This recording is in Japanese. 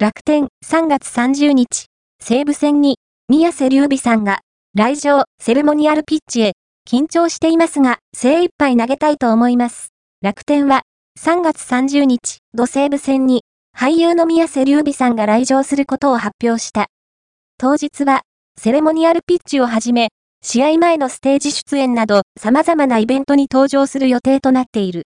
楽天3月30日、西武戦に、宮瀬隆美さんが、来場、セレモニアルピッチへ、緊張していますが、精一杯投げたいと思います。楽天は、3月30日、土西武戦に、俳優の宮瀬隆美さんが来場することを発表した。当日は、セレモニアルピッチをはじめ、試合前のステージ出演など様々なイベントに登場する予定となっている。